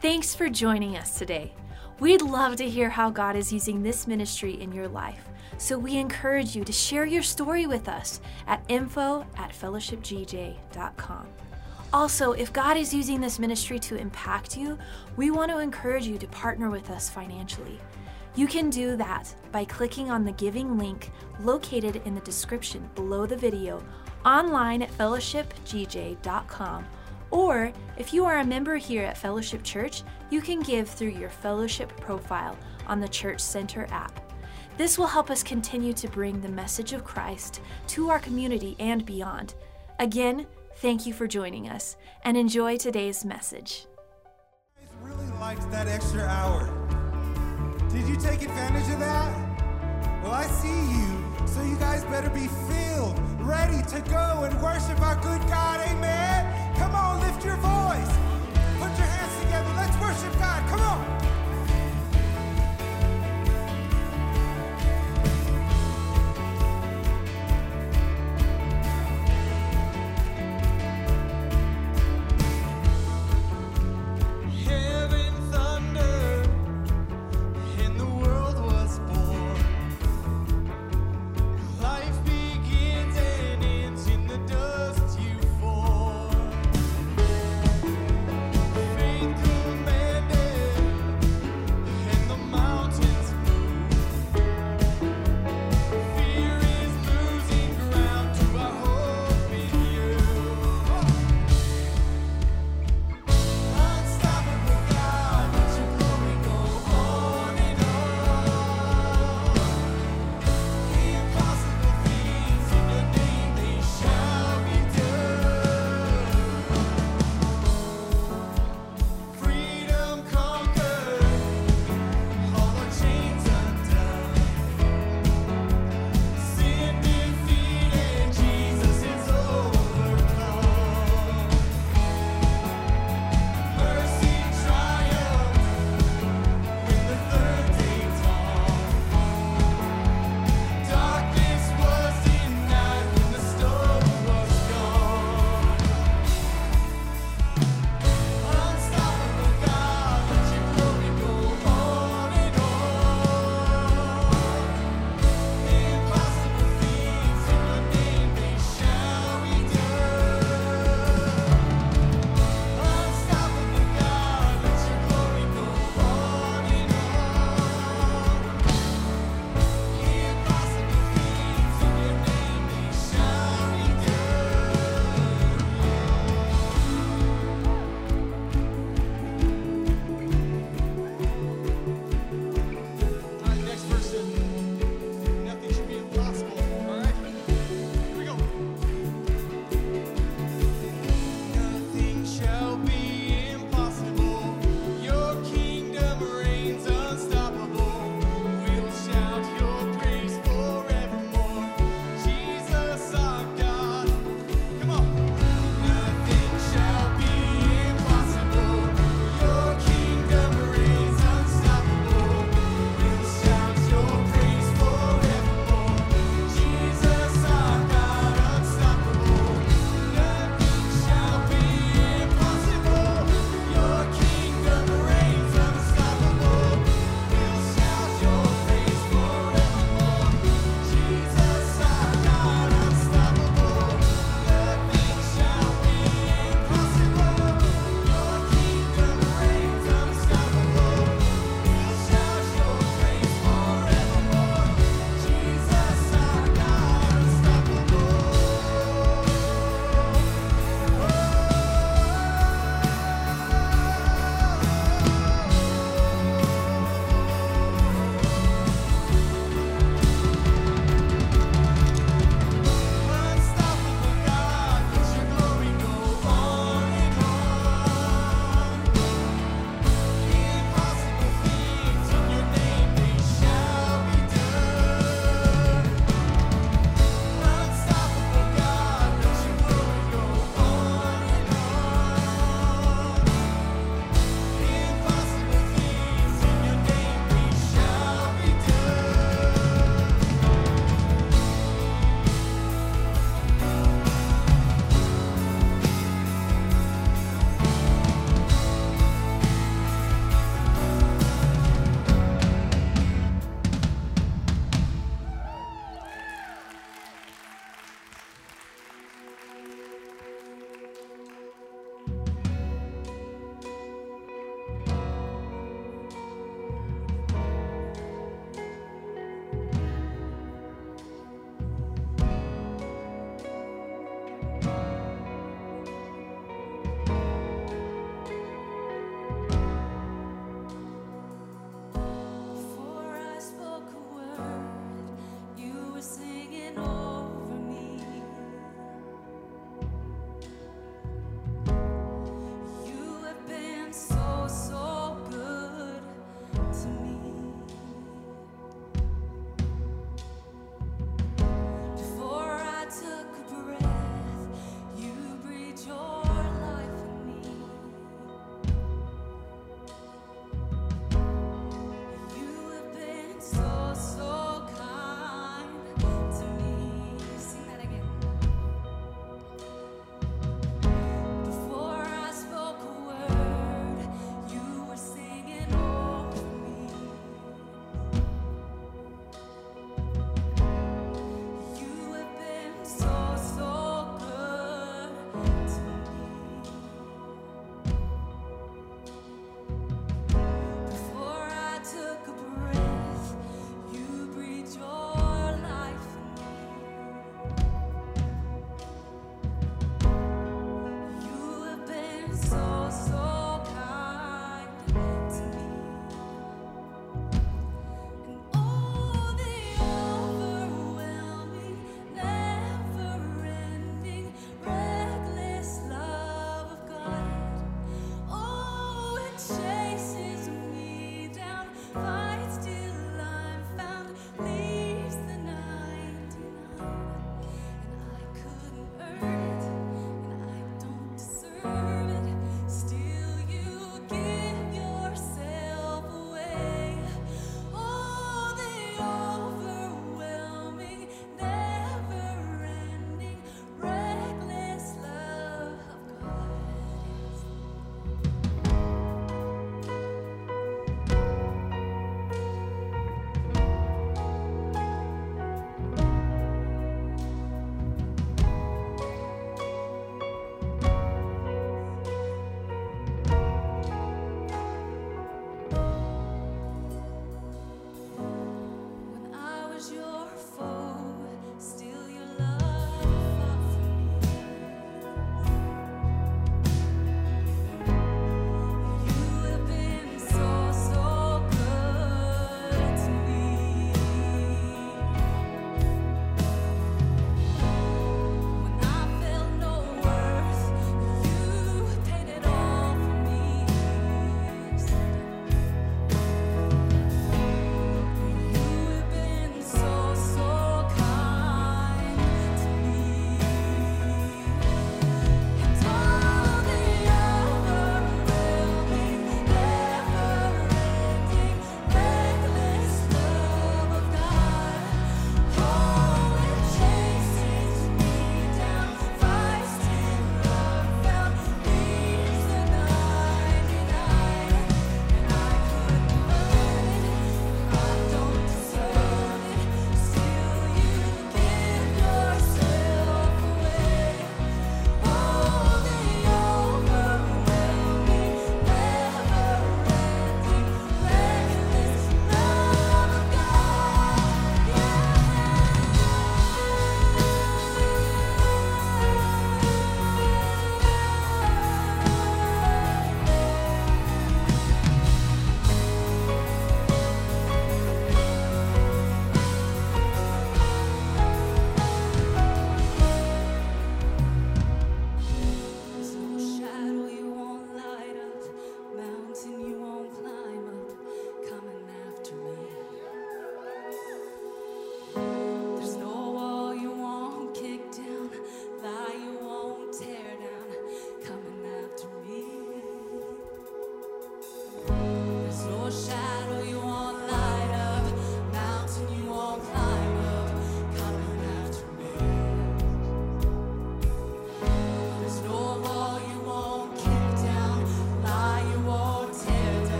Thanks for joining us today. We'd love to hear how God is using this ministry in your life. So we encourage you to share your story with us at info at fellowshipgj.com. Also, if God is using this ministry to impact you, we want to encourage you to partner with us financially. You can do that by clicking on the giving link located in the description below the video online at fellowshipgj.com. Or if you are a member here at Fellowship Church, you can give through your fellowship profile on the Church Center app. This will help us continue to bring the message of Christ to our community and beyond. Again, thank you for joining us and enjoy today's message. guys really liked that extra hour. Did you take advantage of that? Well, I see you, so you guys better be filled, ready to go and worship our good God. Amen. Come on, lift your voice. Put your hands together. Let's worship God. Come on.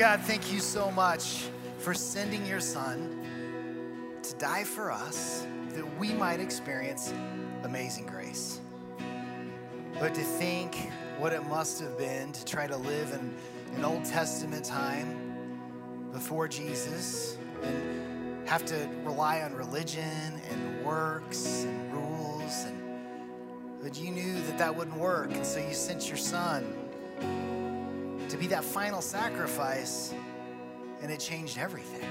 God, thank you so much for sending your son to die for us that we might experience amazing grace. But to think what it must have been to try to live in an Old Testament time before Jesus and have to rely on religion and works and rules and but you knew that that wouldn't work and so you sent your son to be that final sacrifice and it changed everything.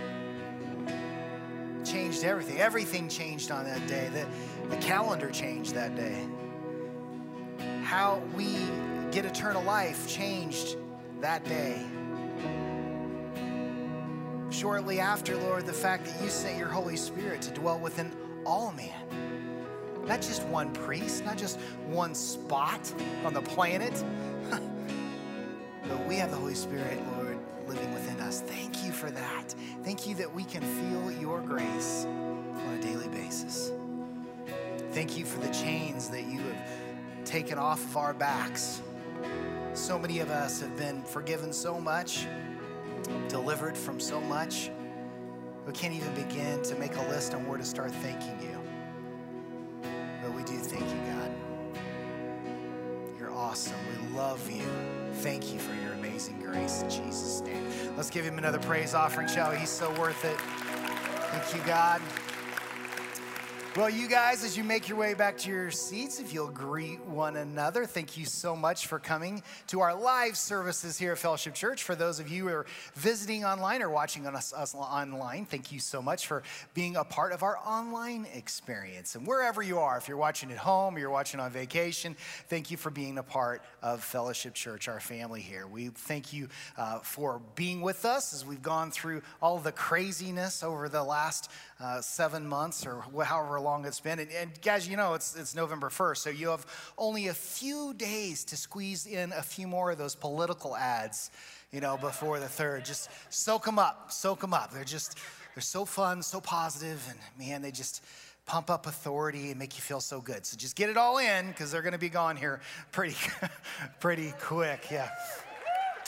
It changed everything. Everything changed on that day. The, the calendar changed that day. How we get eternal life changed that day. Shortly after, Lord, the fact that you sent your Holy Spirit to dwell within all men not just one priest, not just one spot on the planet, but we have the Holy Spirit, Lord, living within us. Thank you for that. Thank you that we can feel your grace on a daily basis. Thank you for the chains that you have taken off of our backs. So many of us have been forgiven so much delivered from so much. We can't even begin to make a list on where to start thanking you. But we do thank you, God. You're awesome. We love you. Thank you for your amazing grace in Jesus' name. Let's give him another praise offering, shall we? He's so worth it. Thank you, God. Well, you guys, as you make your way back to your seats, if you'll greet one another, thank you so much for coming to our live services here at Fellowship Church. For those of you who are visiting online or watching us, us online, thank you so much for being a part of our online experience. And wherever you are, if you're watching at home or you're watching on vacation, thank you for being a part of Fellowship Church, our family here. We thank you uh, for being with us as we've gone through all the craziness over the last uh, seven months or however long it's been. And, and guys, you know, it's, it's November 1st, so you have only a few days to squeeze in a few more of those political ads, you know, before the third. Just soak them up, soak them up. They're just, they're so fun, so positive, and man, they just pump up authority and make you feel so good. So just get it all in because they're going to be gone here pretty, pretty quick. Yeah.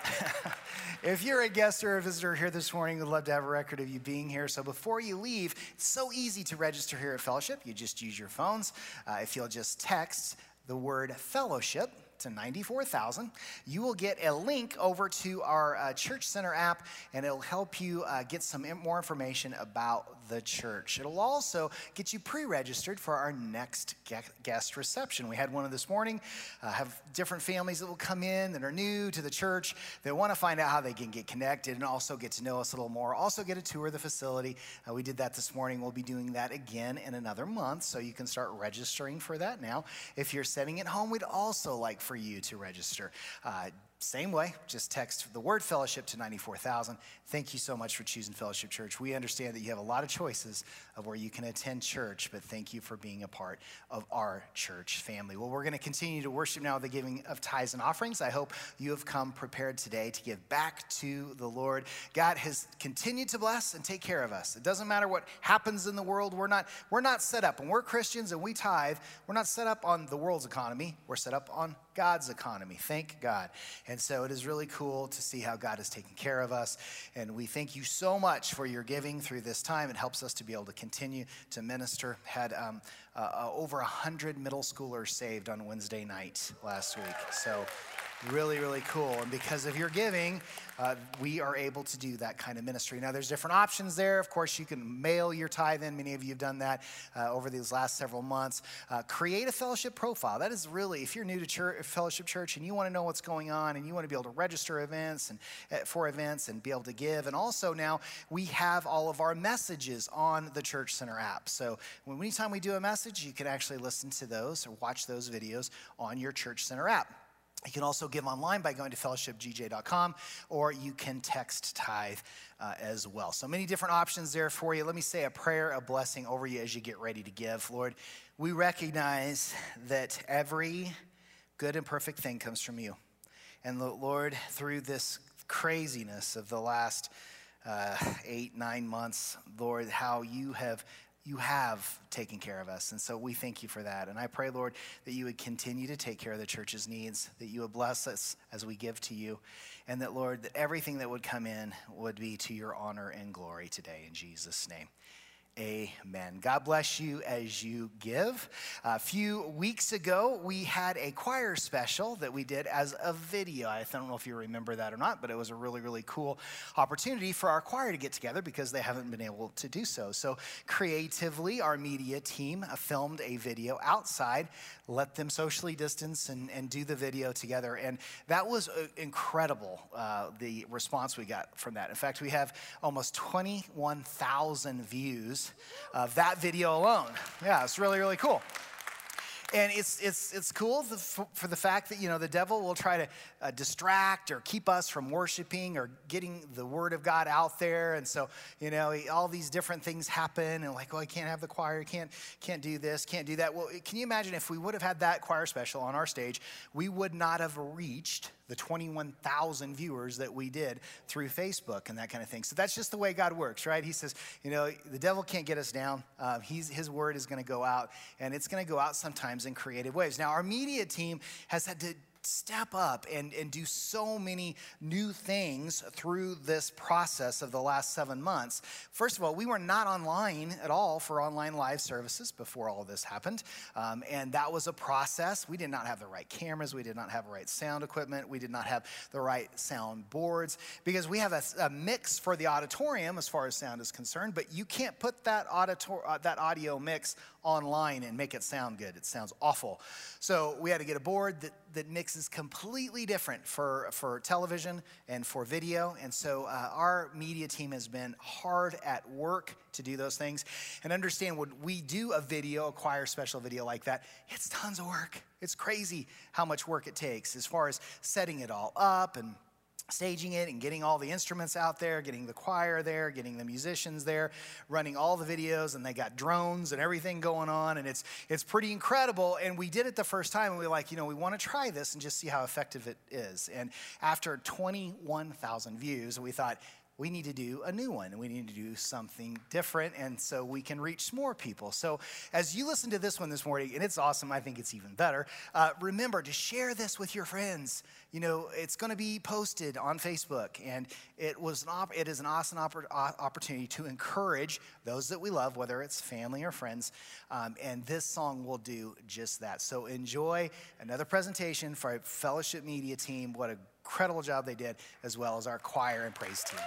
If you're a guest or a visitor here this morning, we'd love to have a record of you being here. So before you leave, it's so easy to register here at Fellowship. You just use your phones. Uh, if you'll just text the word fellowship to 94,000, you will get a link over to our uh, Church Center app, and it'll help you uh, get some more information about the church. It'll also get you pre registered for our next guest reception. We had one of this morning, uh, have different families that will come in that are new to the church. They want to find out how they can get connected and also get to know us a little more. Also, get a tour of the facility. Uh, we did that this morning. We'll be doing that again in another month, so you can start registering for that now. If you're sitting at home, we'd also like for you to register. Uh, same way, just text the word fellowship to 94,000. Thank you so much for choosing Fellowship Church. We understand that you have a lot of choices of where you can attend church, but thank you for being a part of our church family. Well, we're going to continue to worship now the giving of tithes and offerings. I hope you have come prepared today to give back to the Lord. God has continued to bless and take care of us. It doesn't matter what happens in the world. We're not, we're not set up, and we're Christians and we tithe, we're not set up on the world's economy. We're set up on God's economy. Thank God. So it is really cool to see how God has taken care of us. And we thank you so much for your giving through this time. It helps us to be able to continue to minister. Had um, uh, uh, over 100 middle schoolers saved on Wednesday night last week. So really, really cool. And because of your giving, uh, we are able to do that kind of ministry. Now, there's different options there. Of course, you can mail your tithe in. Many of you have done that uh, over these last several months. Uh, create a fellowship profile. That is really, if you're new to church, Fellowship Church and you want to know what's going on and you want to be able to register events and uh, for events and be able to give. And also now we have all of our messages on the Church Center app. So when anytime we do a message, you can actually listen to those or watch those videos on your Church Center app. You can also give online by going to fellowshipgj.com or you can text tithe uh, as well. So many different options there for you. Let me say a prayer, a blessing over you as you get ready to give. Lord, we recognize that every good and perfect thing comes from you. And Lord, through this craziness of the last uh, eight, nine months, Lord, how you have you have taken care of us. And so we thank you for that. And I pray, Lord, that you would continue to take care of the church's needs, that you would bless us as we give to you, and that, Lord, that everything that would come in would be to your honor and glory today. In Jesus' name. Amen. God bless you as you give. A few weeks ago, we had a choir special that we did as a video. I don't know if you remember that or not, but it was a really, really cool opportunity for our choir to get together because they haven't been able to do so. So, creatively, our media team filmed a video outside, let them socially distance and, and do the video together. And that was uh, incredible, uh, the response we got from that. In fact, we have almost 21,000 views of that video alone. Yeah, it's really, really cool. And it's, it's, it's cool for the fact that, you know, the devil will try to uh, distract or keep us from worshiping or getting the word of God out there. And so, you know, all these different things happen and like, well, I can't have the choir, can't, can't do this, can't do that. Well, can you imagine if we would have had that choir special on our stage, we would not have reached the 21,000 viewers that we did through Facebook and that kind of thing. So that's just the way God works, right? He says, you know, the devil can't get us down. Uh, his word is going to go out, and it's going to go out sometimes in creative ways. Now, our media team has had to step up and, and do so many new things through this process of the last seven months. First of all, we were not online at all for online live services before all this happened. Um, and that was a process. We did not have the right cameras, we did not have the right sound equipment, we did not have the right sound boards because we have a, a mix for the auditorium as far as sound is concerned, but you can't put that, auditor, uh, that audio mix online and make it sound good. It sounds awful. So we had to get a board that, that mixes completely different for, for television and for video. And so uh, our media team has been hard at work to do those things. And understand when we do a video, a choir special video like that, it's tons of work. It's crazy how much work it takes as far as setting it all up and staging it and getting all the instruments out there, getting the choir there, getting the musicians there, running all the videos, and they got drones and everything going on, and it's it's pretty incredible. And we did it the first time, and we were like, you know, we want to try this and just see how effective it is. And after 21,000 views, we thought, we need to do a new one. We need to do something different, and so we can reach more people. So, as you listen to this one this morning, and it's awesome, I think it's even better, uh, remember to share this with your friends. You know, it's going to be posted on Facebook, and it, was an op- it is an awesome oppor- opportunity to encourage those that we love, whether it's family or friends, um, and this song will do just that. So, enjoy another presentation for our Fellowship Media team. What a incredible job they did, as well as our choir and praise team.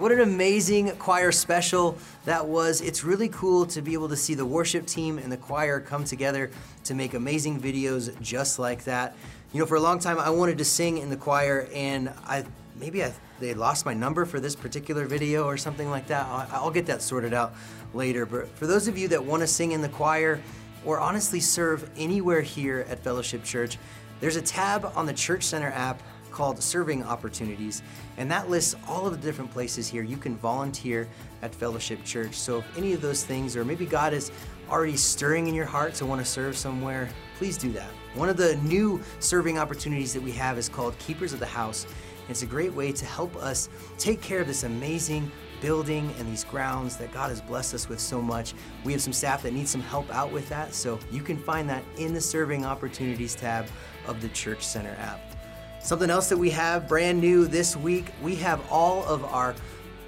What an amazing choir special that was. It's really cool to be able to see the worship team and the choir come together to make amazing videos just like that. You know, for a long time I wanted to sing in the choir and I maybe I they lost my number for this particular video or something like that. I'll, I'll get that sorted out later. But for those of you that want to sing in the choir or honestly serve anywhere here at Fellowship Church, there's a tab on the Church Center app called Serving Opportunities, and that lists all of the different places here you can volunteer at Fellowship Church. So if any of those things, or maybe God is already stirring in your heart to want to serve somewhere, please do that. One of the new serving opportunities that we have is called Keepers of the House. It's a great way to help us take care of this amazing building and these grounds that God has blessed us with so much. We have some staff that need some help out with that, so you can find that in the Serving Opportunities tab of the Church Center app. Something else that we have brand new this week, we have all of our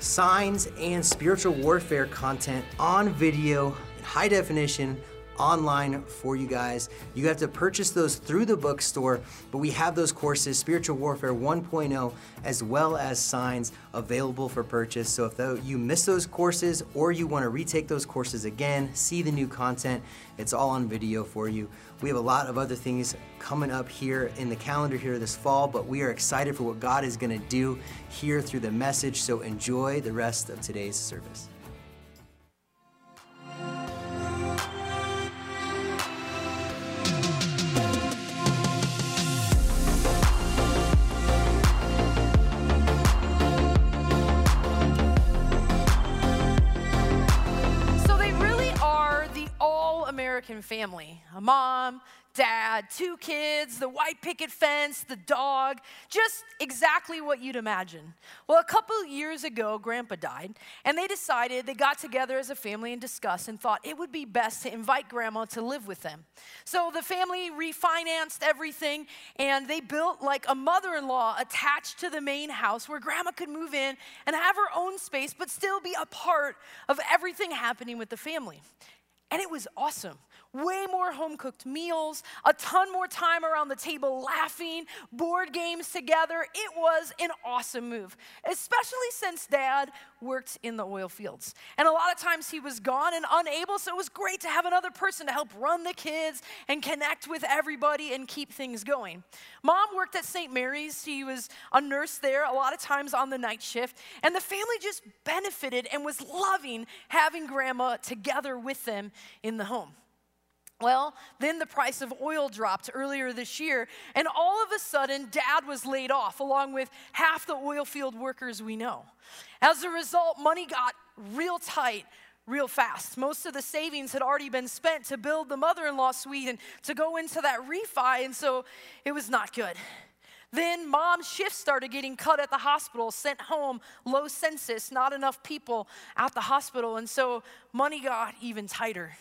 signs and spiritual warfare content on video in high definition online for you guys. You have to purchase those through the bookstore, but we have those courses, Spiritual Warfare 1.0, as well as signs available for purchase. So if you miss those courses or you want to retake those courses again, see the new content, it's all on video for you. We have a lot of other things coming up here in the calendar here this fall, but we are excited for what God is going to do here through the message. So enjoy the rest of today's service. American family a mom, dad, two kids, the white picket fence, the dog, just exactly what you'd imagine. Well, a couple years ago, Grandpa died, and they decided they got together as a family and discussed and thought it would be best to invite Grandma to live with them. So the family refinanced everything, and they built like a mother in law attached to the main house where Grandma could move in and have her own space, but still be a part of everything happening with the family. And it was awesome. Way more home cooked meals, a ton more time around the table laughing, board games together. It was an awesome move, especially since dad worked in the oil fields. And a lot of times he was gone and unable, so it was great to have another person to help run the kids and connect with everybody and keep things going. Mom worked at St. Mary's. She was a nurse there, a lot of times on the night shift. And the family just benefited and was loving having grandma together with them in the home. Well, then the price of oil dropped earlier this year, and all of a sudden, dad was laid off, along with half the oil field workers we know. As a result, money got real tight real fast. Most of the savings had already been spent to build the mother in law suite and to go into that refi, and so it was not good. Then mom's shifts started getting cut at the hospital, sent home, low census, not enough people at the hospital, and so money got even tighter.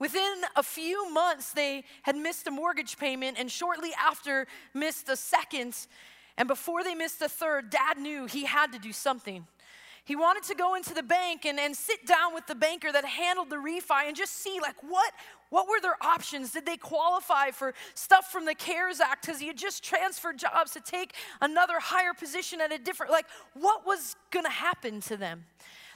Within a few months, they had missed a mortgage payment, and shortly after, missed a second. And before they missed a third, dad knew he had to do something. He wanted to go into the bank and, and sit down with the banker that handled the refi and just see, like, what, what were their options? Did they qualify for stuff from the CARES Act because he had just transferred jobs to take another higher position at a different, like, what was gonna happen to them?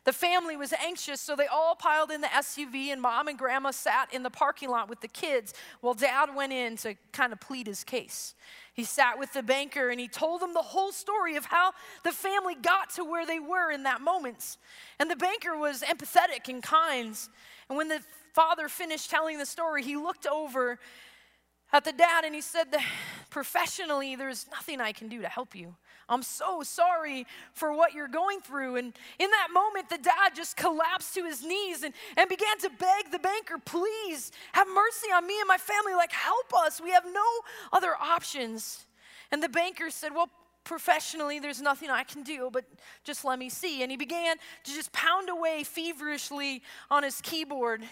The family was anxious, so they all piled in the SUV, and mom and grandma sat in the parking lot with the kids while dad went in to kind of plead his case. He sat with the banker and he told them the whole story of how the family got to where they were in that moment. And the banker was empathetic and kind. And when the father finished telling the story, he looked over at the dad and he said professionally, there's nothing I can do to help you. I'm so sorry for what you're going through. And in that moment, the dad just collapsed to his knees and, and began to beg the banker, please have mercy on me and my family. Like, help us. We have no other options. And the banker said, Well, professionally, there's nothing I can do, but just let me see. And he began to just pound away feverishly on his keyboard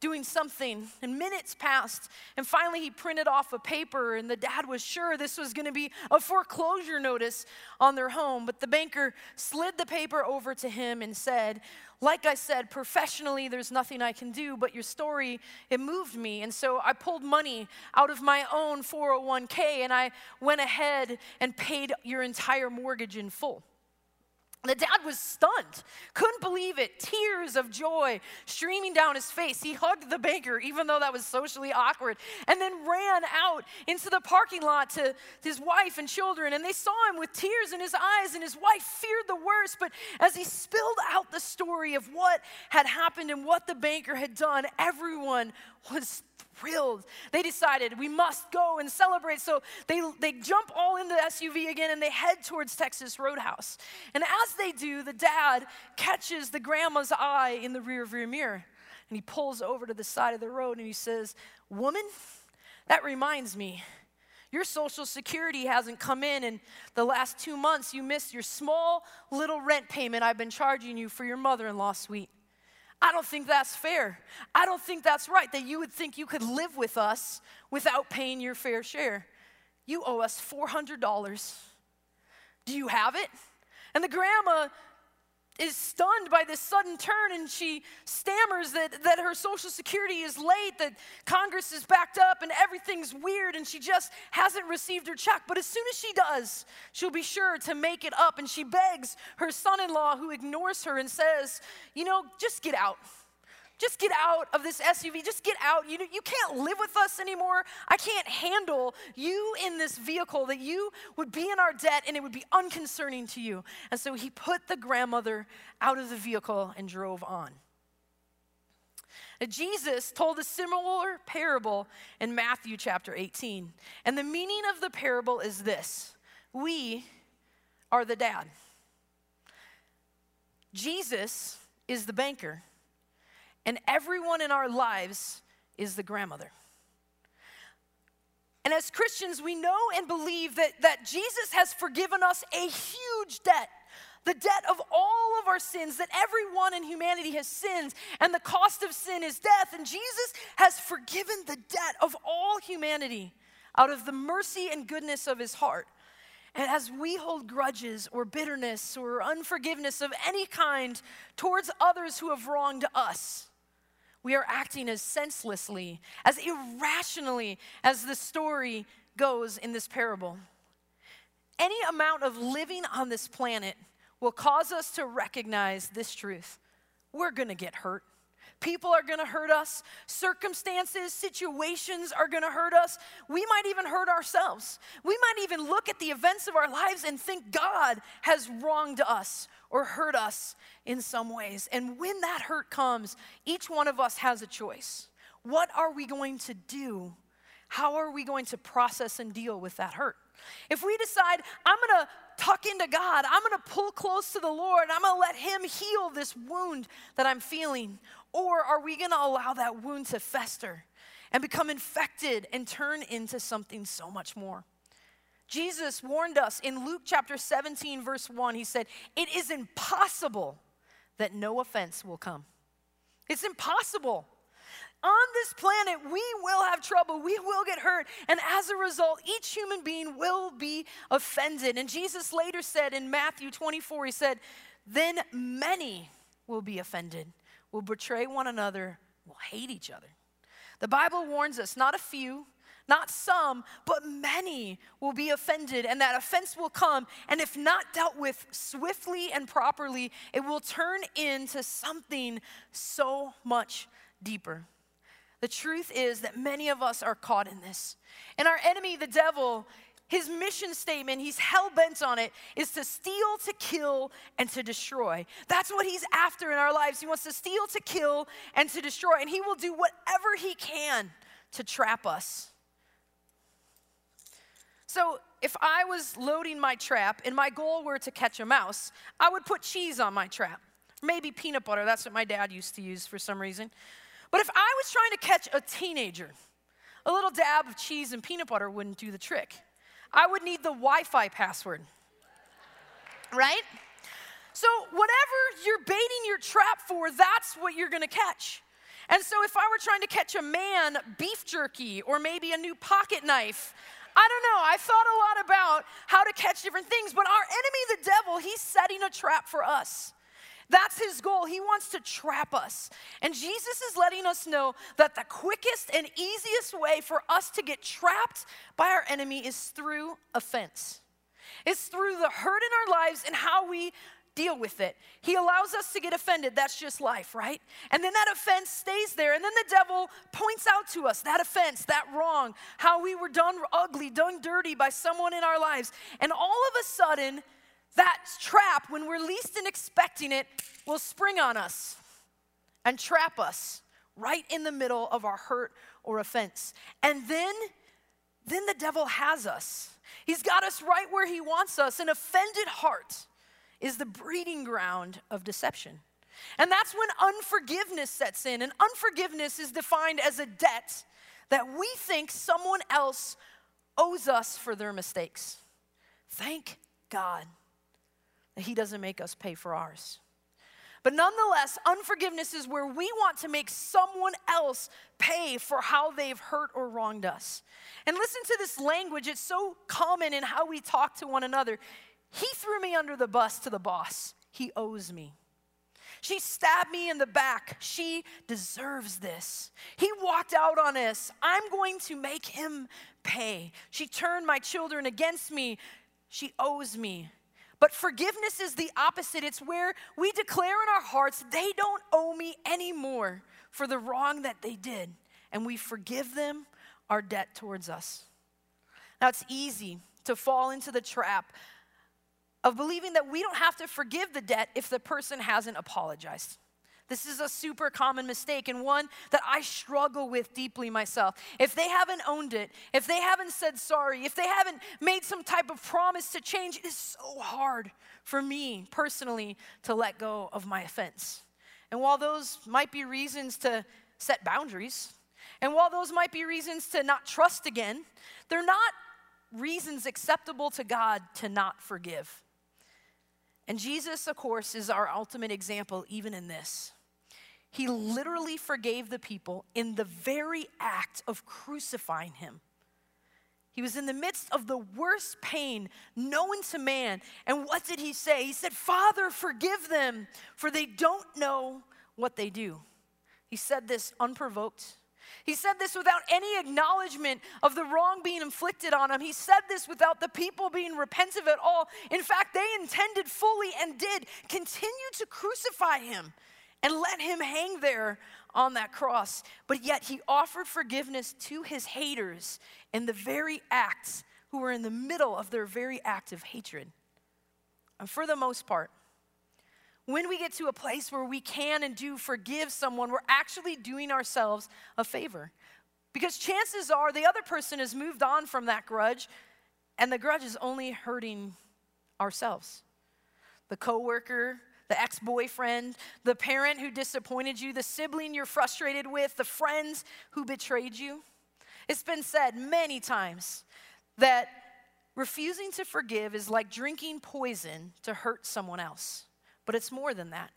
doing something, and minutes passed. And finally, he printed off a paper, and the dad was sure this was going to be a foreclosure notice on their home. But the banker slid the paper over to him and said, like I said, professionally, there's nothing I can do, but your story, it moved me. And so I pulled money out of my own 401k and I went ahead and paid your entire mortgage in full. The dad was stunned, couldn't believe it, tears of joy streaming down his face. He hugged the banker, even though that was socially awkward, and then ran out into the parking lot to his wife and children. And they saw him with tears in his eyes, and his wife feared the worst. But as he spilled out the story of what had happened and what the banker had done, everyone was thrilled. They decided we must go and celebrate. So they, they jump all into the SUV again and they head towards Texas Roadhouse. And as they do, the dad catches the grandma's eye in the rear view mirror. And he pulls over to the side of the road and he says, Woman, that reminds me. Your social security hasn't come in in the last two months. You missed your small little rent payment I've been charging you for your mother in law suite. I don't think that's fair. I don't think that's right that you would think you could live with us without paying your fair share. You owe us $400. Do you have it? And the grandma is stunned by this sudden turn and she stammers that, that her social security is late, that Congress is backed up and everything's weird and she just hasn't received her check. But as soon as she does, she'll be sure to make it up. And she begs her son in law, who ignores her and says, You know, just get out. Just get out of this SUV. Just get out. You, you can't live with us anymore. I can't handle you in this vehicle, that you would be in our debt and it would be unconcerning to you. And so he put the grandmother out of the vehicle and drove on. Jesus told a similar parable in Matthew chapter 18. And the meaning of the parable is this We are the dad, Jesus is the banker and everyone in our lives is the grandmother. And as Christians, we know and believe that, that Jesus has forgiven us a huge debt. The debt of all of our sins, that everyone in humanity has sinned, and the cost of sin is death. And Jesus has forgiven the debt of all humanity out of the mercy and goodness of his heart. And as we hold grudges or bitterness or unforgiveness of any kind towards others who have wronged us, we are acting as senselessly, as irrationally as the story goes in this parable. Any amount of living on this planet will cause us to recognize this truth. We're gonna get hurt. People are gonna hurt us. Circumstances, situations are gonna hurt us. We might even hurt ourselves. We might even look at the events of our lives and think God has wronged us or hurt us in some ways. And when that hurt comes, each one of us has a choice. What are we going to do? How are we going to process and deal with that hurt? If we decide, I'm gonna tuck into God, I'm gonna pull close to the Lord, I'm gonna let Him heal this wound that I'm feeling, or are we gonna allow that wound to fester and become infected and turn into something so much more? Jesus warned us in Luke chapter 17, verse 1. He said, It is impossible that no offense will come. It's impossible. On this planet, we will have trouble. We will get hurt. And as a result, each human being will be offended. And Jesus later said in Matthew 24, He said, Then many will be offended, will betray one another, will hate each other. The Bible warns us not a few, not some, but many will be offended, and that offense will come. And if not dealt with swiftly and properly, it will turn into something so much deeper. The truth is that many of us are caught in this. And our enemy, the devil, his mission statement, he's hell bent on it, is to steal, to kill, and to destroy. That's what he's after in our lives. He wants to steal, to kill, and to destroy. And he will do whatever he can to trap us. So, if I was loading my trap and my goal were to catch a mouse, I would put cheese on my trap. Maybe peanut butter. That's what my dad used to use for some reason. But if I was trying to catch a teenager, a little dab of cheese and peanut butter wouldn't do the trick. I would need the Wi Fi password. Right? So, whatever you're baiting your trap for, that's what you're gonna catch. And so, if I were trying to catch a man, beef jerky, or maybe a new pocket knife, I don't know. I thought a lot about how to catch different things, but our enemy, the devil, he's setting a trap for us. That's his goal. He wants to trap us. And Jesus is letting us know that the quickest and easiest way for us to get trapped by our enemy is through offense. It's through the hurt in our lives and how we deal with it. He allows us to get offended. That's just life, right? And then that offense stays there. And then the devil points out to us that offense, that wrong, how we were done ugly, done dirty by someone in our lives. And all of a sudden, that trap, when we're expecting it, will spring on us and trap us right in the middle of our hurt or offense. And then, then the devil has us. He's got us right where he wants us. An offended heart is the breeding ground of deception. And that's when unforgiveness sets in. And unforgiveness is defined as a debt that we think someone else owes us for their mistakes. Thank God He doesn't make us pay for ours. But nonetheless, unforgiveness is where we want to make someone else pay for how they've hurt or wronged us. And listen to this language, it's so common in how we talk to one another. He threw me under the bus to the boss, he owes me. She stabbed me in the back. She deserves this. He walked out on us. I'm going to make him pay. She turned my children against me. She owes me. But forgiveness is the opposite. It's where we declare in our hearts, they don't owe me anymore for the wrong that they did. And we forgive them our debt towards us. Now, it's easy to fall into the trap of believing that we don't have to forgive the debt if the person hasn't apologized. This is a super common mistake and one that I struggle with deeply myself. If they haven't owned it, if they haven't said sorry, if they haven't made some type of promise to change, it is so hard for me personally to let go of my offense. And while those might be reasons to set boundaries, and while those might be reasons to not trust again, they're not reasons acceptable to God to not forgive. And Jesus, of course, is our ultimate example even in this. He literally forgave the people in the very act of crucifying him. He was in the midst of the worst pain known to man. And what did he say? He said, Father, forgive them, for they don't know what they do. He said this unprovoked. He said this without any acknowledgement of the wrong being inflicted on him. He said this without the people being repentant at all. In fact, they intended fully and did continue to crucify him and let him hang there on that cross. But yet he offered forgiveness to his haters in the very acts who were in the middle of their very act of hatred. And for the most part, when we get to a place where we can and do forgive someone, we're actually doing ourselves a favor. Because chances are the other person has moved on from that grudge, and the grudge is only hurting ourselves. The coworker, the ex boyfriend, the parent who disappointed you, the sibling you're frustrated with, the friends who betrayed you. It's been said many times that refusing to forgive is like drinking poison to hurt someone else. But it's more than that.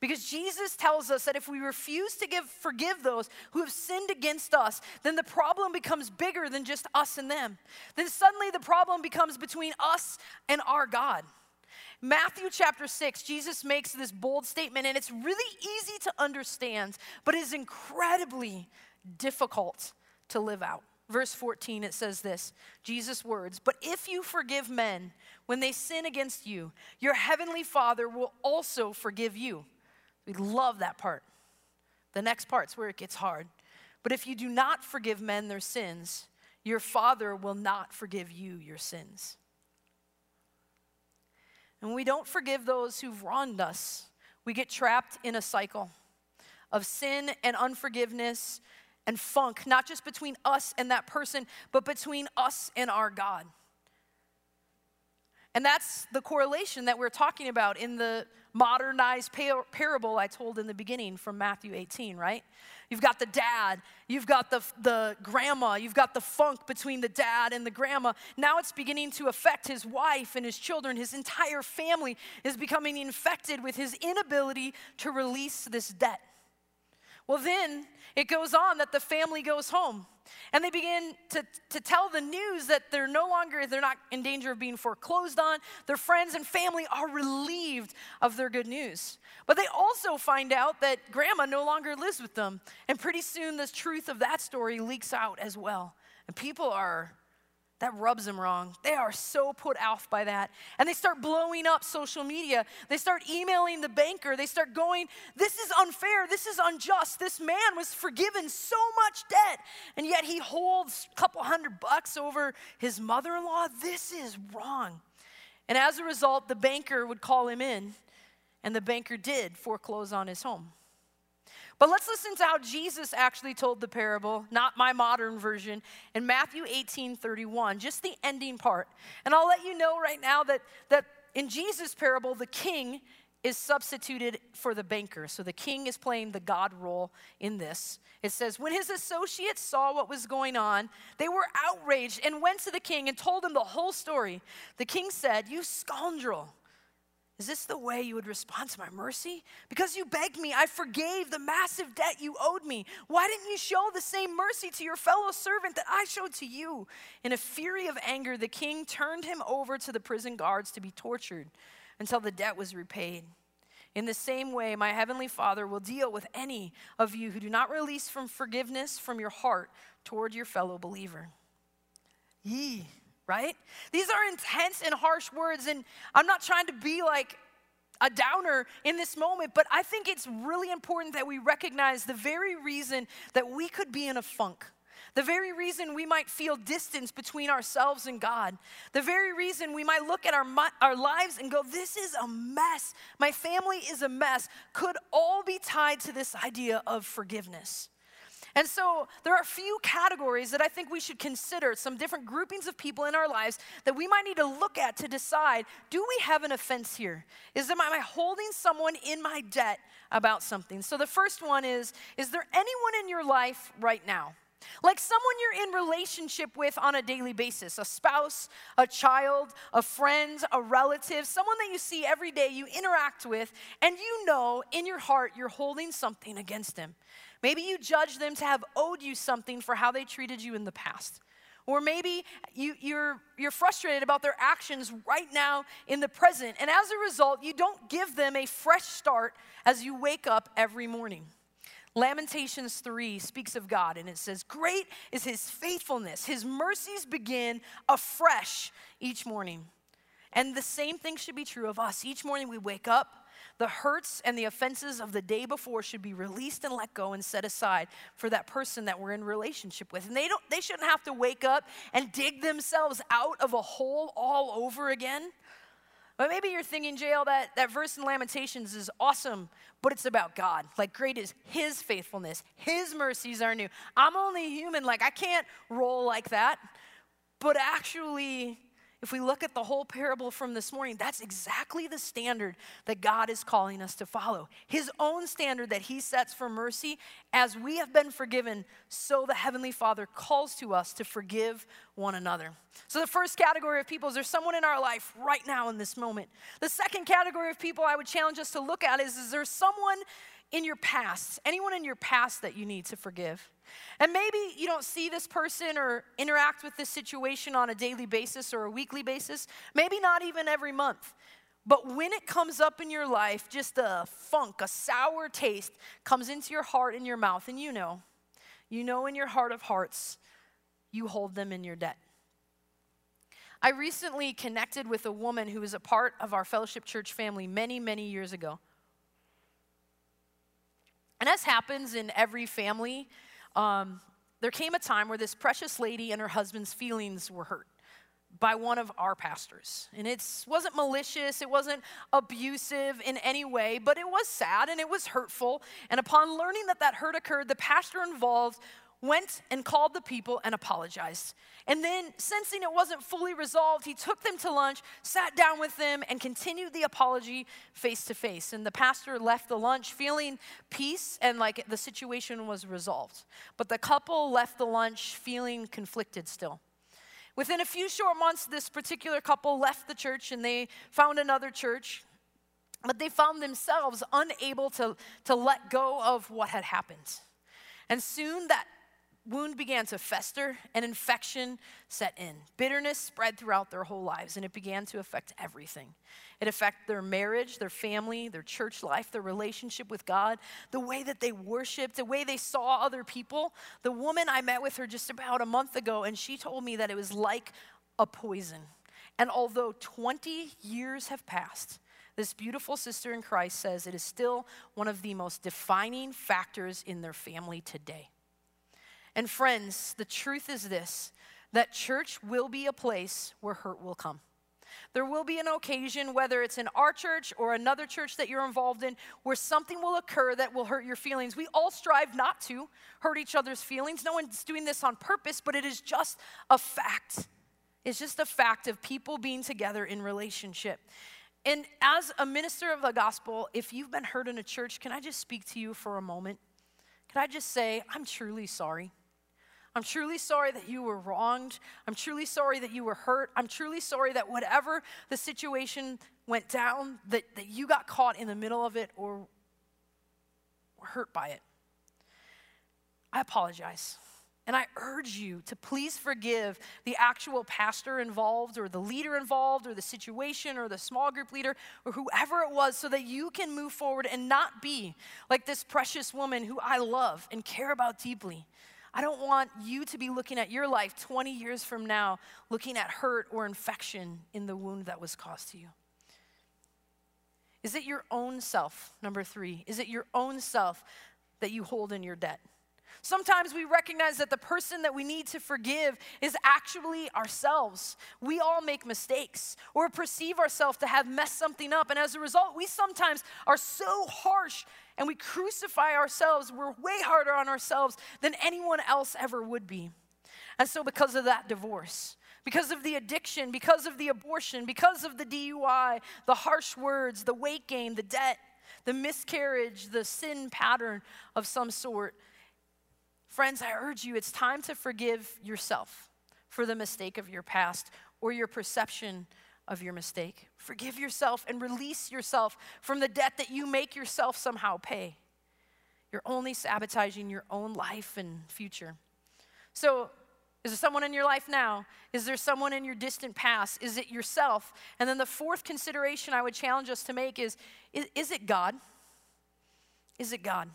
Because Jesus tells us that if we refuse to give, forgive those who have sinned against us, then the problem becomes bigger than just us and them. Then suddenly the problem becomes between us and our God. Matthew chapter 6, Jesus makes this bold statement, and it's really easy to understand, but it is incredibly difficult to live out. Verse 14, it says this Jesus' words, But if you forgive men when they sin against you, your heavenly Father will also forgive you. We love that part. The next part's where it gets hard. But if you do not forgive men their sins, your Father will not forgive you your sins. And we don't forgive those who've wronged us, we get trapped in a cycle of sin and unforgiveness and funk, not just between us and that person, but between us and our God. And that's the correlation that we're talking about in the modernized par- parable I told in the beginning from Matthew 18, right? You've got the dad, you've got the, the grandma, you've got the funk between the dad and the grandma. Now it's beginning to affect his wife and his children. His entire family is becoming infected with his inability to release this debt. Well, then it goes on that the family goes home and they begin to, to tell the news that they're no longer, they're not in danger of being foreclosed on. Their friends and family are relieved of their good news. But they also find out that grandma no longer lives with them. And pretty soon the truth of that story leaks out as well. And people are That rubs them wrong. They are so put off by that. And they start blowing up social media. They start emailing the banker. They start going, This is unfair. This is unjust. This man was forgiven so much debt, and yet he holds a couple hundred bucks over his mother in law. This is wrong. And as a result, the banker would call him in, and the banker did foreclose on his home. But let's listen to how Jesus actually told the parable, not my modern version, in Matthew 18 31, just the ending part. And I'll let you know right now that, that in Jesus' parable, the king is substituted for the banker. So the king is playing the God role in this. It says, When his associates saw what was going on, they were outraged and went to the king and told him the whole story. The king said, You scoundrel. Is this the way you would respond to my mercy? Because you begged me, I forgave the massive debt you owed me. Why didn't you show the same mercy to your fellow servant that I showed to you? In a fury of anger, the king turned him over to the prison guards to be tortured until the debt was repaid. In the same way, my heavenly Father will deal with any of you who do not release from forgiveness from your heart toward your fellow believer. Yee right? These are intense and harsh words, and I'm not trying to be like a downer in this moment, but I think it's really important that we recognize the very reason that we could be in a funk. The very reason we might feel distance between ourselves and God. The very reason we might look at our, our lives and go, This is a mess. My family is a mess, could all be tied to this idea of forgiveness. And so there are a few categories that I think we should consider, some different groupings of people in our lives that we might need to look at to decide do we have an offense here? Is am I holding someone in my debt about something? So the first one is Is there anyone in your life right now? Like someone you're in relationship with on a daily basis, a spouse, a child, a friend, a relative, someone that you see every day, you interact with, and you know in your heart you're holding something against them. Maybe you judge them to have owed you something for how they treated you in the past. Or maybe you, you're, you're frustrated about their actions right now in the present. And as a result, you don't give them a fresh start as you wake up every morning. Lamentations 3 speaks of God and it says, Great is his faithfulness. His mercies begin afresh each morning. And the same thing should be true of us. Each morning we wake up, the hurts and the offenses of the day before should be released and let go and set aside for that person that we're in relationship with. And they don't they shouldn't have to wake up and dig themselves out of a hole all over again. But maybe you're thinking, JL, that, that verse in Lamentations is awesome, but it's about God. Like, great is His faithfulness, His mercies are new. I'm only human, like, I can't roll like that. But actually, if we look at the whole parable from this morning, that's exactly the standard that God is calling us to follow. His own standard that He sets for mercy, as we have been forgiven, so the Heavenly Father calls to us to forgive one another. So, the first category of people is there's someone in our life right now in this moment. The second category of people I would challenge us to look at is is there someone in your past, anyone in your past that you need to forgive? And maybe you don't see this person or interact with this situation on a daily basis or a weekly basis, maybe not even every month. But when it comes up in your life, just a funk, a sour taste comes into your heart and your mouth, and you know, you know in your heart of hearts, you hold them in your debt. I recently connected with a woman who was a part of our fellowship church family many, many years ago. And as happens in every family, um, there came a time where this precious lady and her husband's feelings were hurt by one of our pastors. And it wasn't malicious, it wasn't abusive in any way, but it was sad and it was hurtful. And upon learning that that hurt occurred, the pastor involved went and called the people and apologized. And then, sensing it wasn't fully resolved, he took them to lunch, sat down with them, and continued the apology face to face. And the pastor left the lunch feeling peace and like the situation was resolved. But the couple left the lunch feeling conflicted still. Within a few short months, this particular couple left the church and they found another church. But they found themselves unable to, to let go of what had happened. And soon that wound began to fester and infection set in. Bitterness spread throughout their whole lives and it began to affect everything. It affected their marriage, their family, their church life, their relationship with God, the way that they worshiped, the way they saw other people. The woman I met with her just about a month ago and she told me that it was like a poison. And although 20 years have passed, this beautiful sister in Christ says it is still one of the most defining factors in their family today. And friends, the truth is this that church will be a place where hurt will come. There will be an occasion, whether it's in our church or another church that you're involved in, where something will occur that will hurt your feelings. We all strive not to hurt each other's feelings. No one's doing this on purpose, but it is just a fact. It's just a fact of people being together in relationship. And as a minister of the gospel, if you've been hurt in a church, can I just speak to you for a moment? Can I just say, I'm truly sorry. I'm truly sorry that you were wronged. I'm truly sorry that you were hurt. I'm truly sorry that whatever the situation went down, that, that you got caught in the middle of it or were hurt by it. I apologize. And I urge you to please forgive the actual pastor involved, or the leader involved, or the situation, or the small group leader, or whoever it was, so that you can move forward and not be like this precious woman who I love and care about deeply. I don't want you to be looking at your life 20 years from now, looking at hurt or infection in the wound that was caused to you. Is it your own self, number three? Is it your own self that you hold in your debt? Sometimes we recognize that the person that we need to forgive is actually ourselves. We all make mistakes or perceive ourselves to have messed something up. And as a result, we sometimes are so harsh and we crucify ourselves. We're way harder on ourselves than anyone else ever would be. And so, because of that divorce, because of the addiction, because of the abortion, because of the DUI, the harsh words, the weight gain, the debt, the miscarriage, the sin pattern of some sort, Friends, I urge you, it's time to forgive yourself for the mistake of your past or your perception of your mistake. Forgive yourself and release yourself from the debt that you make yourself somehow pay. You're only sabotaging your own life and future. So, is there someone in your life now? Is there someone in your distant past? Is it yourself? And then the fourth consideration I would challenge us to make is is, is it God? Is it God?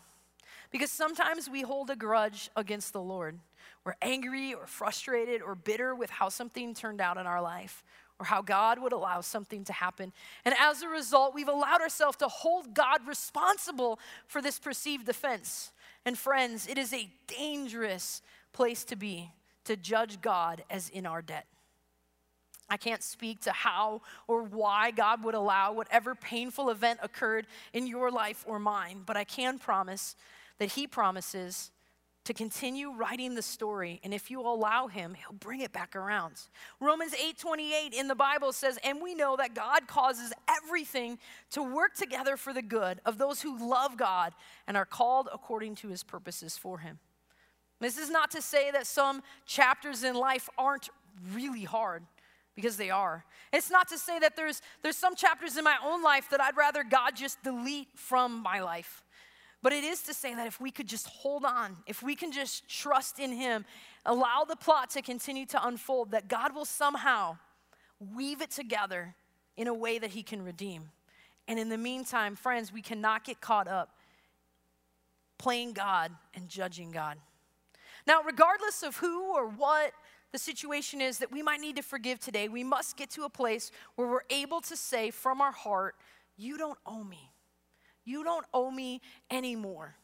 Because sometimes we hold a grudge against the Lord. We're angry or frustrated or bitter with how something turned out in our life or how God would allow something to happen. And as a result, we've allowed ourselves to hold God responsible for this perceived offense. And friends, it is a dangerous place to be to judge God as in our debt. I can't speak to how or why God would allow whatever painful event occurred in your life or mine, but I can promise that he promises to continue writing the story and if you allow him he'll bring it back around. Romans 8.28 in the bible says and we know that god causes everything to work together for the good of those who love god and are called according to his purposes for him. This is not to say that some chapters in life aren't really hard because they are. It's not to say that there's there's some chapters in my own life that i'd rather god just delete from my life but it is to say that if we could just hold on, if we can just trust in Him, allow the plot to continue to unfold, that God will somehow weave it together in a way that He can redeem. And in the meantime, friends, we cannot get caught up playing God and judging God. Now, regardless of who or what the situation is that we might need to forgive today, we must get to a place where we're able to say from our heart, You don't owe me. You don't owe me anymore.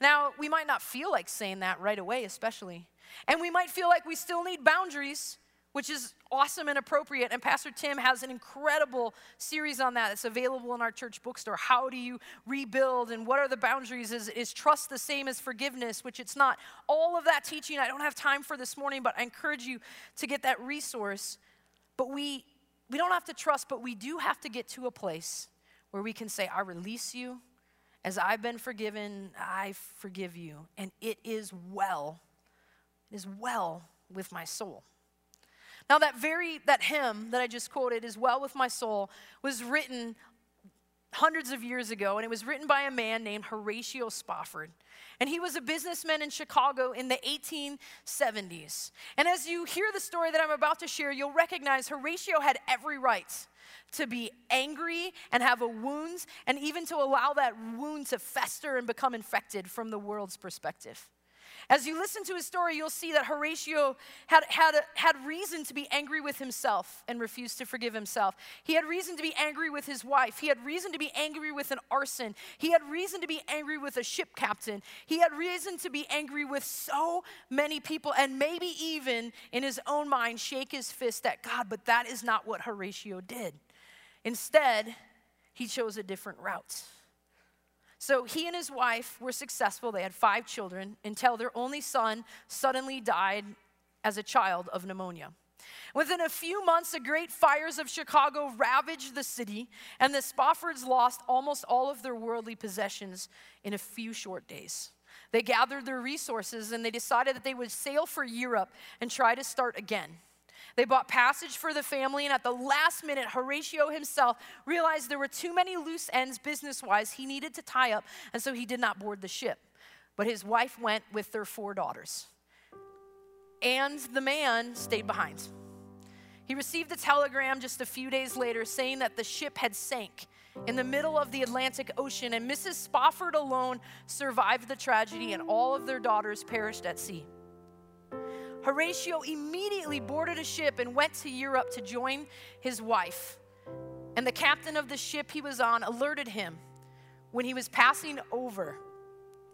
Now, we might not feel like saying that right away, especially. And we might feel like we still need boundaries, which is awesome and appropriate. And Pastor Tim has an incredible series on that. It's available in our church bookstore. How do you rebuild and what are the boundaries? Is, is trust the same as forgiveness, which it's not? All of that teaching, I don't have time for this morning, but I encourage you to get that resource. But we, we don't have to trust, but we do have to get to a place where we can say, I release you. As I've been forgiven, I forgive you. And it is well, it is well with my soul. Now, that very, that hymn that I just quoted, is well with my soul, was written hundreds of years ago, and it was written by a man named Horatio Spafford. And he was a businessman in Chicago in the 1870s. And as you hear the story that I'm about to share, you'll recognize Horatio had every right to be angry and have a wound, and even to allow that wound to fester and become infected from the world's perspective. As you listen to his story, you'll see that Horatio had, had, had reason to be angry with himself and refused to forgive himself. He had reason to be angry with his wife. He had reason to be angry with an arson. He had reason to be angry with a ship captain. He had reason to be angry with so many people, and maybe even in his own mind shake his fist at God, but that is not what Horatio did. Instead, he chose a different route. So he and his wife were successful. They had five children until their only son suddenly died as a child of pneumonia. Within a few months, the great fires of Chicago ravaged the city, and the Spaffords lost almost all of their worldly possessions in a few short days. They gathered their resources and they decided that they would sail for Europe and try to start again. They bought passage for the family, and at the last minute, Horatio himself realized there were too many loose ends business wise he needed to tie up, and so he did not board the ship. But his wife went with their four daughters. And the man stayed behind. He received a telegram just a few days later saying that the ship had sank in the middle of the Atlantic Ocean, and Mrs. Spafford alone survived the tragedy, and all of their daughters perished at sea. Horatio immediately boarded a ship and went to Europe to join his wife. And the captain of the ship he was on alerted him when he was passing over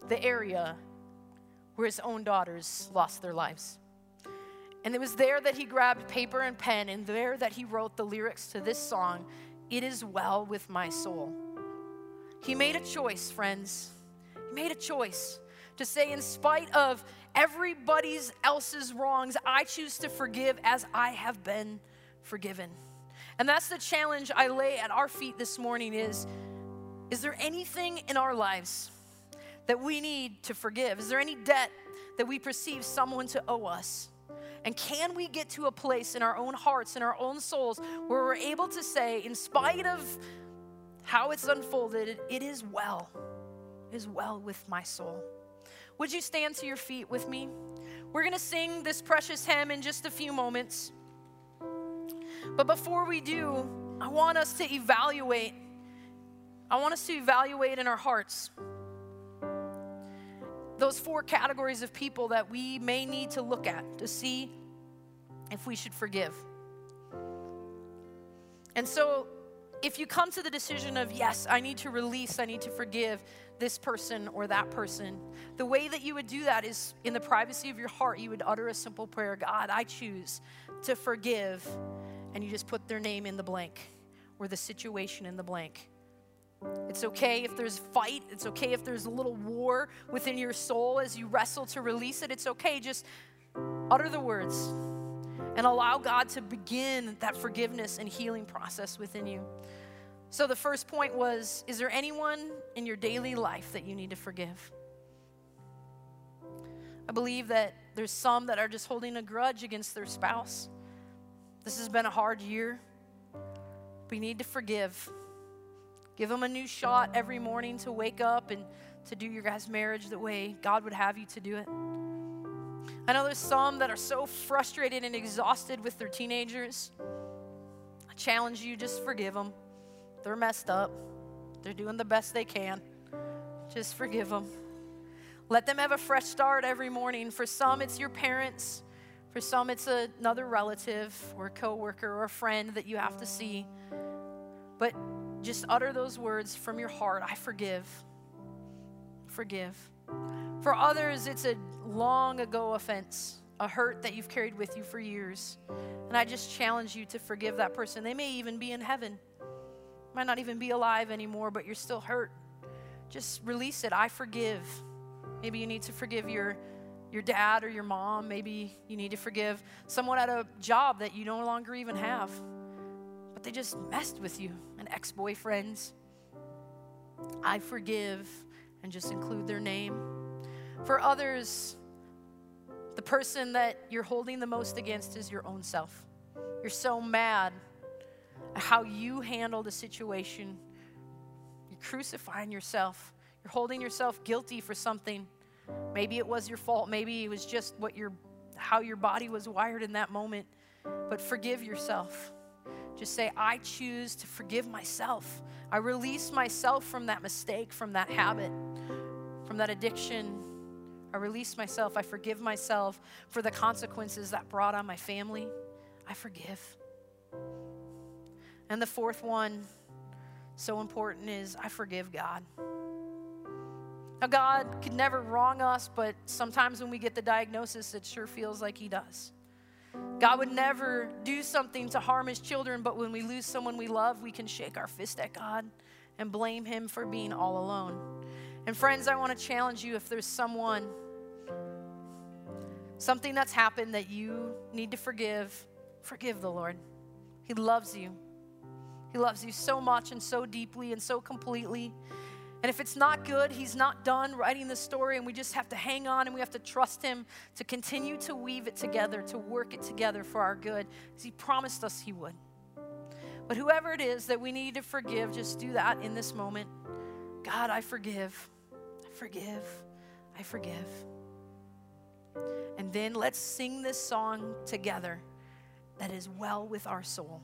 the area where his own daughters lost their lives. And it was there that he grabbed paper and pen, and there that he wrote the lyrics to this song, It Is Well With My Soul. He made a choice, friends. He made a choice to say, in spite of everybody's else's wrongs, I choose to forgive as I have been forgiven. And that's the challenge I lay at our feet this morning is is there anything in our lives that we need to forgive? Is there any debt that we perceive someone to owe us? And can we get to a place in our own hearts, in our own souls, where we're able to say, in spite of how it's unfolded, it is well, it is well with my soul. Would you stand to your feet with me? We're going to sing this precious hymn in just a few moments. But before we do, I want us to evaluate. I want us to evaluate in our hearts those four categories of people that we may need to look at to see if we should forgive. And so, if you come to the decision of, yes, I need to release, I need to forgive, this person or that person. The way that you would do that is in the privacy of your heart, you would utter a simple prayer God, I choose to forgive. And you just put their name in the blank or the situation in the blank. It's okay if there's fight. It's okay if there's a little war within your soul as you wrestle to release it. It's okay. Just utter the words and allow God to begin that forgiveness and healing process within you. So the first point was Is there anyone in your daily life that you need to forgive? I believe that there's some that are just holding a grudge against their spouse. This has been a hard year. We need to forgive. Give them a new shot every morning to wake up and to do your guys' marriage the way God would have you to do it. I know there's some that are so frustrated and exhausted with their teenagers. I challenge you just forgive them. They're messed up. They're doing the best they can. Just forgive them. Let them have a fresh start every morning. For some, it's your parents. For some, it's another relative or coworker or a friend that you have to see. But just utter those words from your heart I forgive. Forgive. For others, it's a long ago offense, a hurt that you've carried with you for years. And I just challenge you to forgive that person. They may even be in heaven might not even be alive anymore, but you're still hurt. Just release it. I forgive. Maybe you need to forgive your your dad or your mom. Maybe you need to forgive someone at a job that you no longer even have. But they just messed with you, an ex-boyfriends. I forgive and just include their name. For others, the person that you're holding the most against is your own self. You're so mad how you handled a situation You're crucifying yourself. You're holding yourself guilty for something. Maybe it was your fault. Maybe it was just what your how your body was wired in that moment. But forgive yourself. Just say, I choose to forgive myself. I release myself from that mistake, from that habit, from that addiction. I release myself. I forgive myself for the consequences that brought on my family. I forgive. And the fourth one, so important, is I forgive God. Now, God could never wrong us, but sometimes when we get the diagnosis, it sure feels like He does. God would never do something to harm His children, but when we lose someone we love, we can shake our fist at God and blame Him for being all alone. And, friends, I want to challenge you if there's someone, something that's happened that you need to forgive, forgive the Lord. He loves you. He loves you so much and so deeply and so completely. And if it's not good, he's not done writing the story, and we just have to hang on and we have to trust him to continue to weave it together, to work it together for our good, as he promised us he would. But whoever it is that we need to forgive, just do that in this moment. God, I forgive. I forgive. I forgive. And then let's sing this song together that is well with our soul.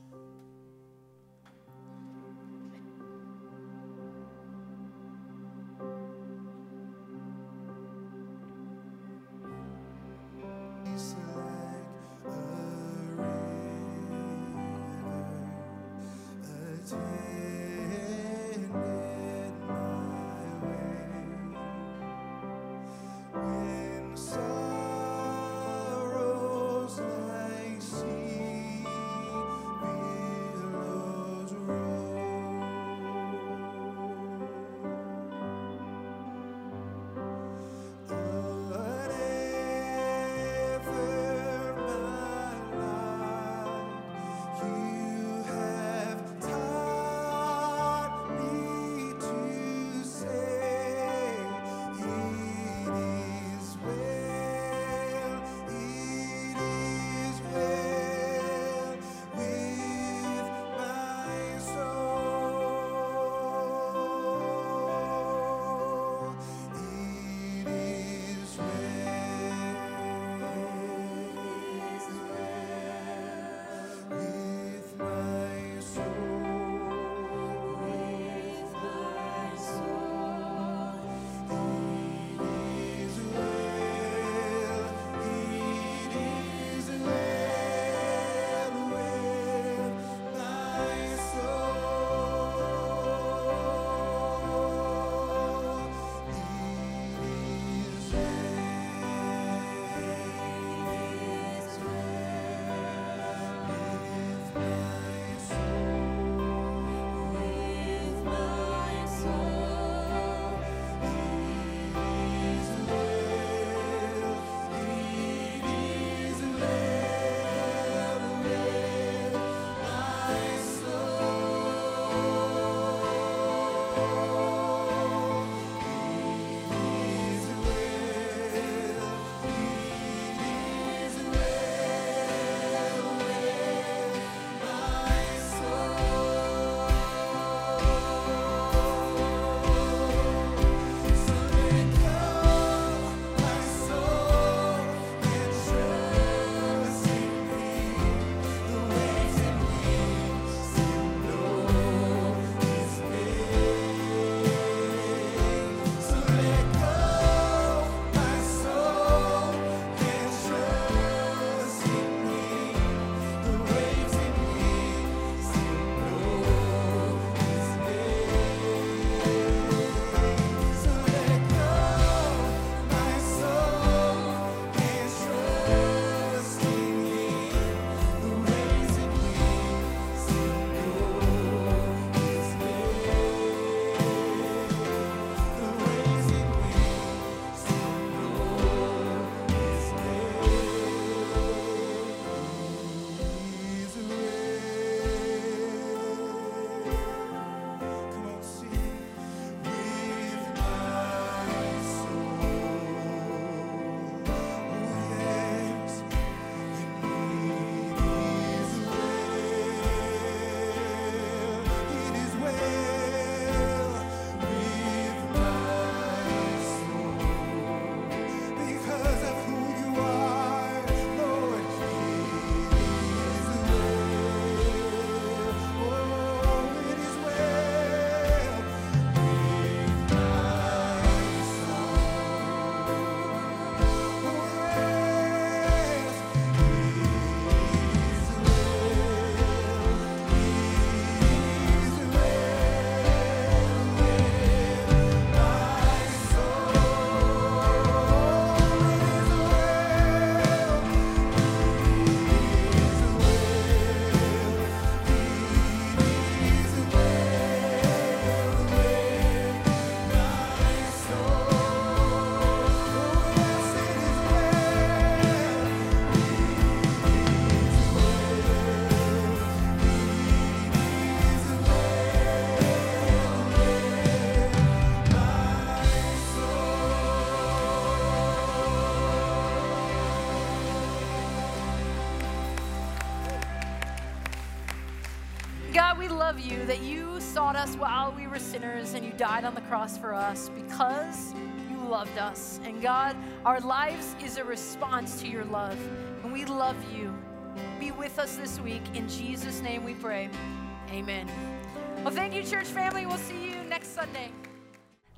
You that you sought us while we were sinners and you died on the cross for us because you loved us. And God, our lives is a response to your love. And we love you. Be with us this week. In Jesus' name we pray. Amen. Well, thank you, church family. We'll see you next Sunday.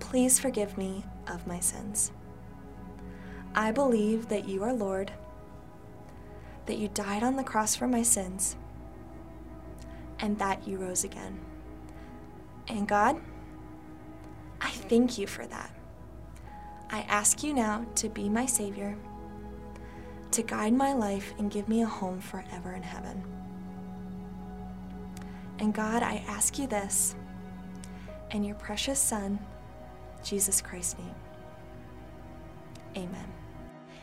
Please forgive me of my sins. I believe that you are Lord, that you died on the cross for my sins, and that you rose again. And God, I thank you for that. I ask you now to be my Savior, to guide my life and give me a home forever in heaven. And God, I ask you this in your precious Son, Jesus Christ's name. Amen.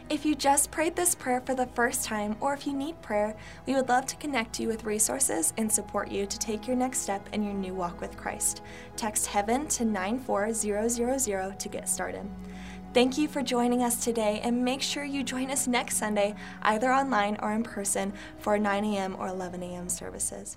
If you just prayed this prayer for the first time, or if you need prayer, we would love to connect you with resources and support you to take your next step in your new walk with Christ. Text heaven to 94000 to get started. Thank you for joining us today, and make sure you join us next Sunday, either online or in person, for 9 a.m. or 11 a.m. services.